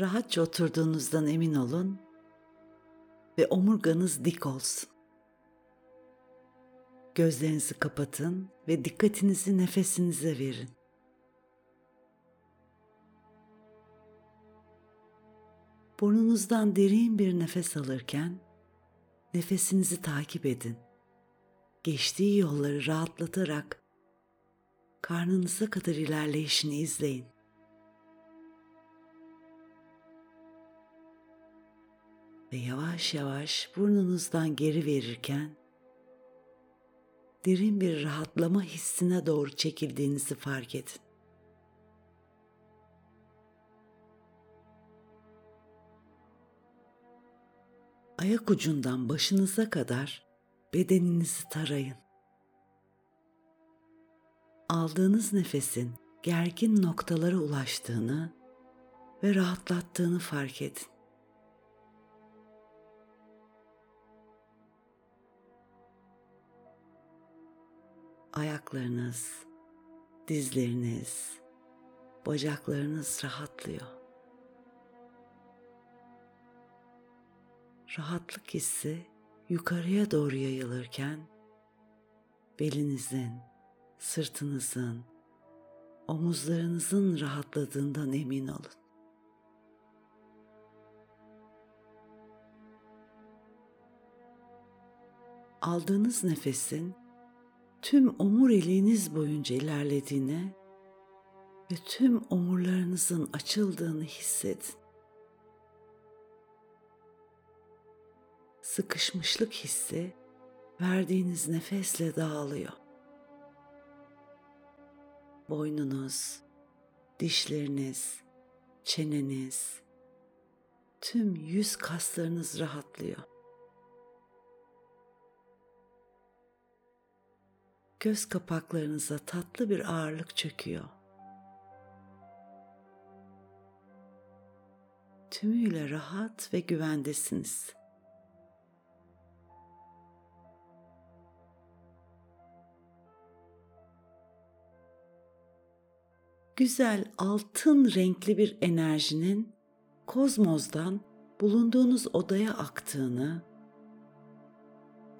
Rahatça oturduğunuzdan emin olun ve omurganız dik olsun. Gözlerinizi kapatın ve dikkatinizi nefesinize verin. Burnunuzdan derin bir nefes alırken nefesinizi takip edin. Geçtiği yolları rahatlatarak karnınıza kadar ilerleyişini izleyin. Ve yavaş yavaş burnunuzdan geri verirken derin bir rahatlama hissine doğru çekildiğinizi fark edin. Ayak ucundan başınıza kadar bedeninizi tarayın. Aldığınız nefesin gergin noktalara ulaştığını ve rahatlattığını fark edin. Ayaklarınız, dizleriniz, bacaklarınız rahatlıyor. Rahatlık hissi yukarıya doğru yayılırken belinizin, sırtınızın, omuzlarınızın rahatladığından emin olun. Aldığınız nefesin tüm omuriliğiniz boyunca ilerlediğini ve tüm omurlarınızın açıldığını hissedin. Sıkışmışlık hissi verdiğiniz nefesle dağılıyor. Boynunuz, dişleriniz, çeneniz, tüm yüz kaslarınız rahatlıyor. Göz kapaklarınıza tatlı bir ağırlık çöküyor. Tümüyle rahat ve güvendesiniz. Güzel altın renkli bir enerjinin kozmozdan bulunduğunuz odaya aktığını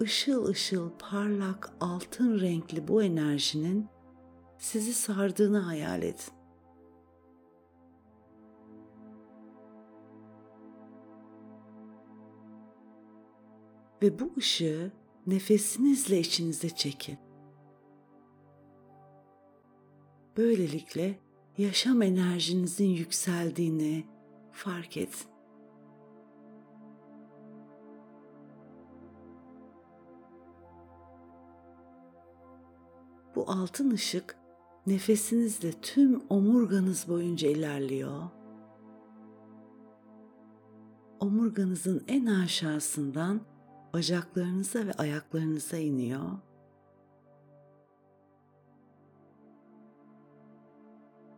ışıl ışıl parlak altın renkli bu enerjinin sizi sardığını hayal edin. Ve bu ışığı nefesinizle içinize çekin. Böylelikle yaşam enerjinizin yükseldiğini fark edin. Bu altın ışık nefesinizle tüm omurganız boyunca ilerliyor. Omurganızın en aşağısından bacaklarınıza ve ayaklarınıza iniyor.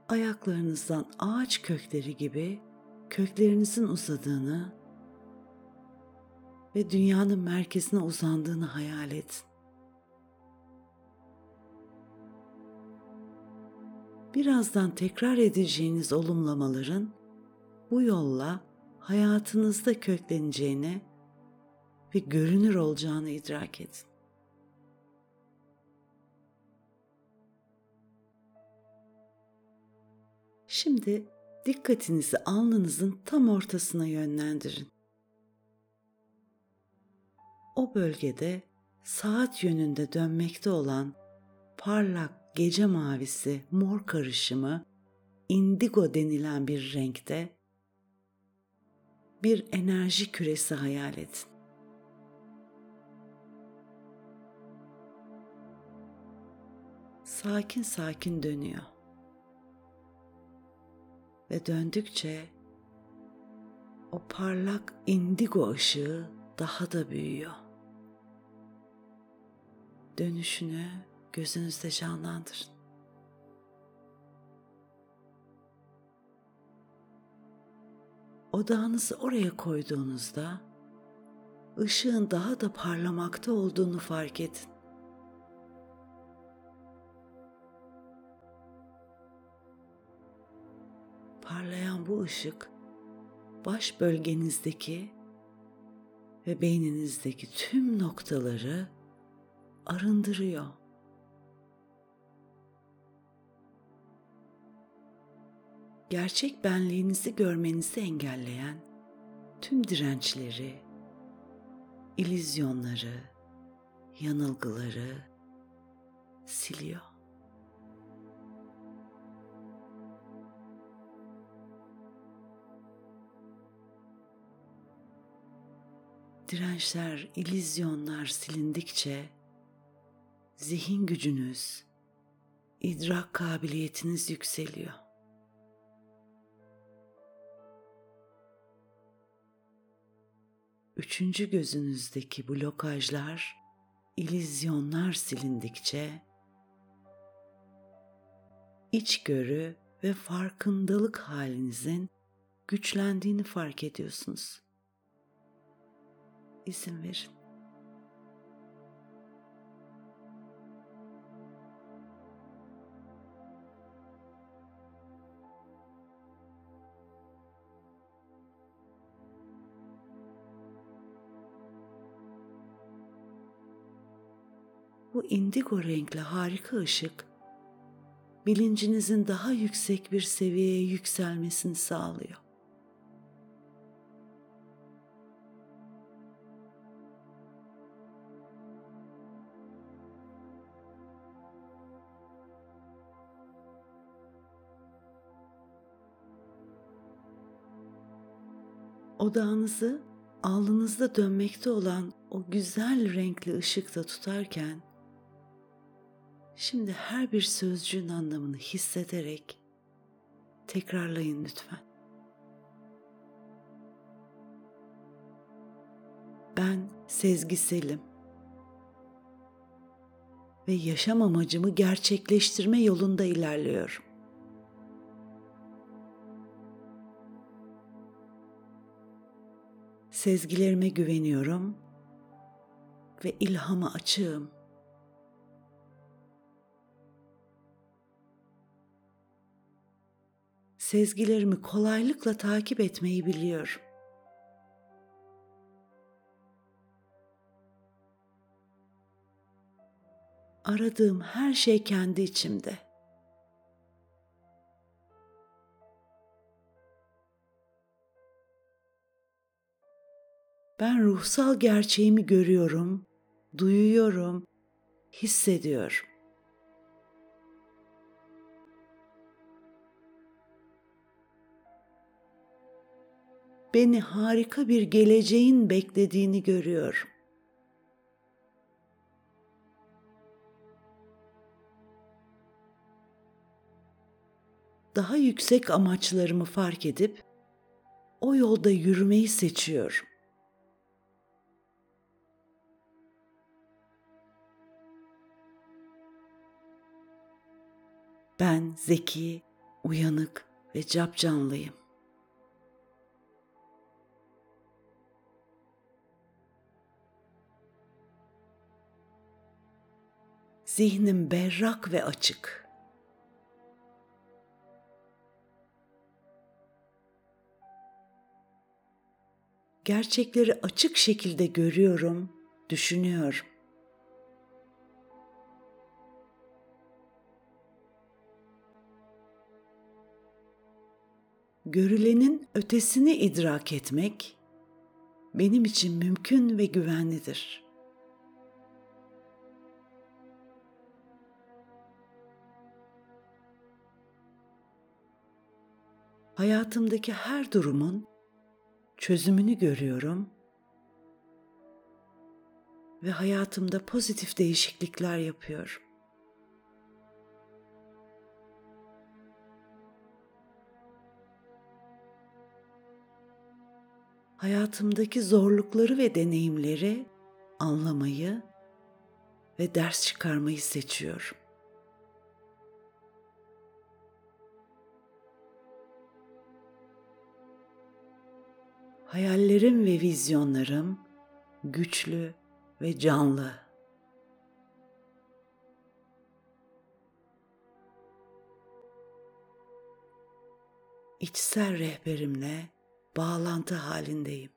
Ayaklarınızdan ağaç kökleri gibi köklerinizin uzadığını ve dünyanın merkezine uzandığını hayal edin. Birazdan tekrar edeceğiniz olumlamaların bu yolla hayatınızda kökleneceğini ve görünür olacağını idrak edin. Şimdi dikkatinizi alnınızın tam ortasına yönlendirin. O bölgede saat yönünde dönmekte olan parlak gece mavisi, mor karışımı, indigo denilen bir renkte bir enerji küresi hayal edin. Sakin sakin dönüyor. Ve döndükçe o parlak indigo ışığı daha da büyüyor. Dönüşünü gözünüzde canlandırın. Odağınızı oraya koyduğunuzda ışığın daha da parlamakta olduğunu fark edin. Parlayan bu ışık baş bölgenizdeki ve beyninizdeki tüm noktaları arındırıyor. Gerçek benliğinizi görmenizi engelleyen tüm dirençleri, ilizyonları, yanılgıları siliyor. Dirençler, ilizyonlar silindikçe zihin gücünüz, idrak kabiliyetiniz yükseliyor. Üçüncü gözünüzdeki blokajlar, ilizyonlar silindikçe içgörü ve farkındalık halinizin güçlendiğini fark ediyorsunuz. İzin verin. İndigo renkli harika ışık bilincinizin daha yüksek bir seviyeye yükselmesini sağlıyor. Odağınızı alnınızda dönmekte olan o güzel renkli ışıkta tutarken Şimdi her bir sözcüğün anlamını hissederek tekrarlayın lütfen. Ben sezgiselim ve yaşam amacımı gerçekleştirme yolunda ilerliyorum. Sezgilerime güveniyorum ve ilhama açığım. Sezgilerimi kolaylıkla takip etmeyi biliyorum. Aradığım her şey kendi içimde. Ben ruhsal gerçeğimi görüyorum, duyuyorum, hissediyorum. Beni harika bir geleceğin beklediğini görüyorum. Daha yüksek amaçlarımı fark edip o yolda yürümeyi seçiyorum. Ben zeki, uyanık ve capcanlıyım. Zihnim berrak ve açık. Gerçekleri açık şekilde görüyorum, düşünüyorum. Görülenin ötesini idrak etmek benim için mümkün ve güvenlidir.'' Hayatımdaki her durumun çözümünü görüyorum ve hayatımda pozitif değişiklikler yapıyorum. Hayatımdaki zorlukları ve deneyimleri anlamayı ve ders çıkarmayı seçiyorum. Hayallerim ve vizyonlarım güçlü ve canlı. İçsel rehberimle bağlantı halindeyim.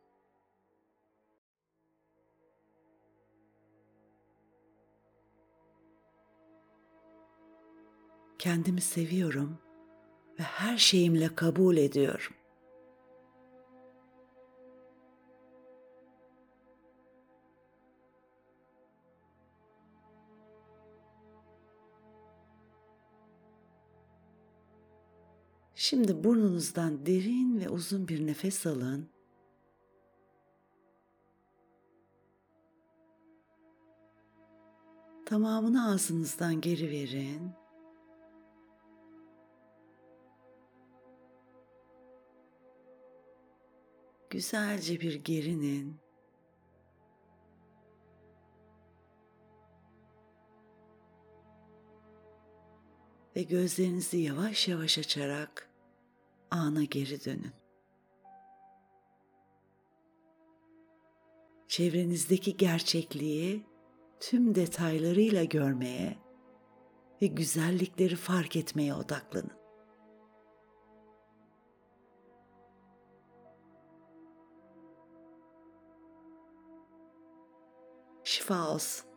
Kendimi seviyorum ve her şeyimle kabul ediyorum. Şimdi burnunuzdan derin ve uzun bir nefes alın. Tamamını ağzınızdan geri verin. Güzelce bir gerinin. Ve gözlerinizi yavaş yavaş açarak ana geri dönün. Çevrenizdeki gerçekliği tüm detaylarıyla görmeye ve güzellikleri fark etmeye odaklanın. Şifa olsun.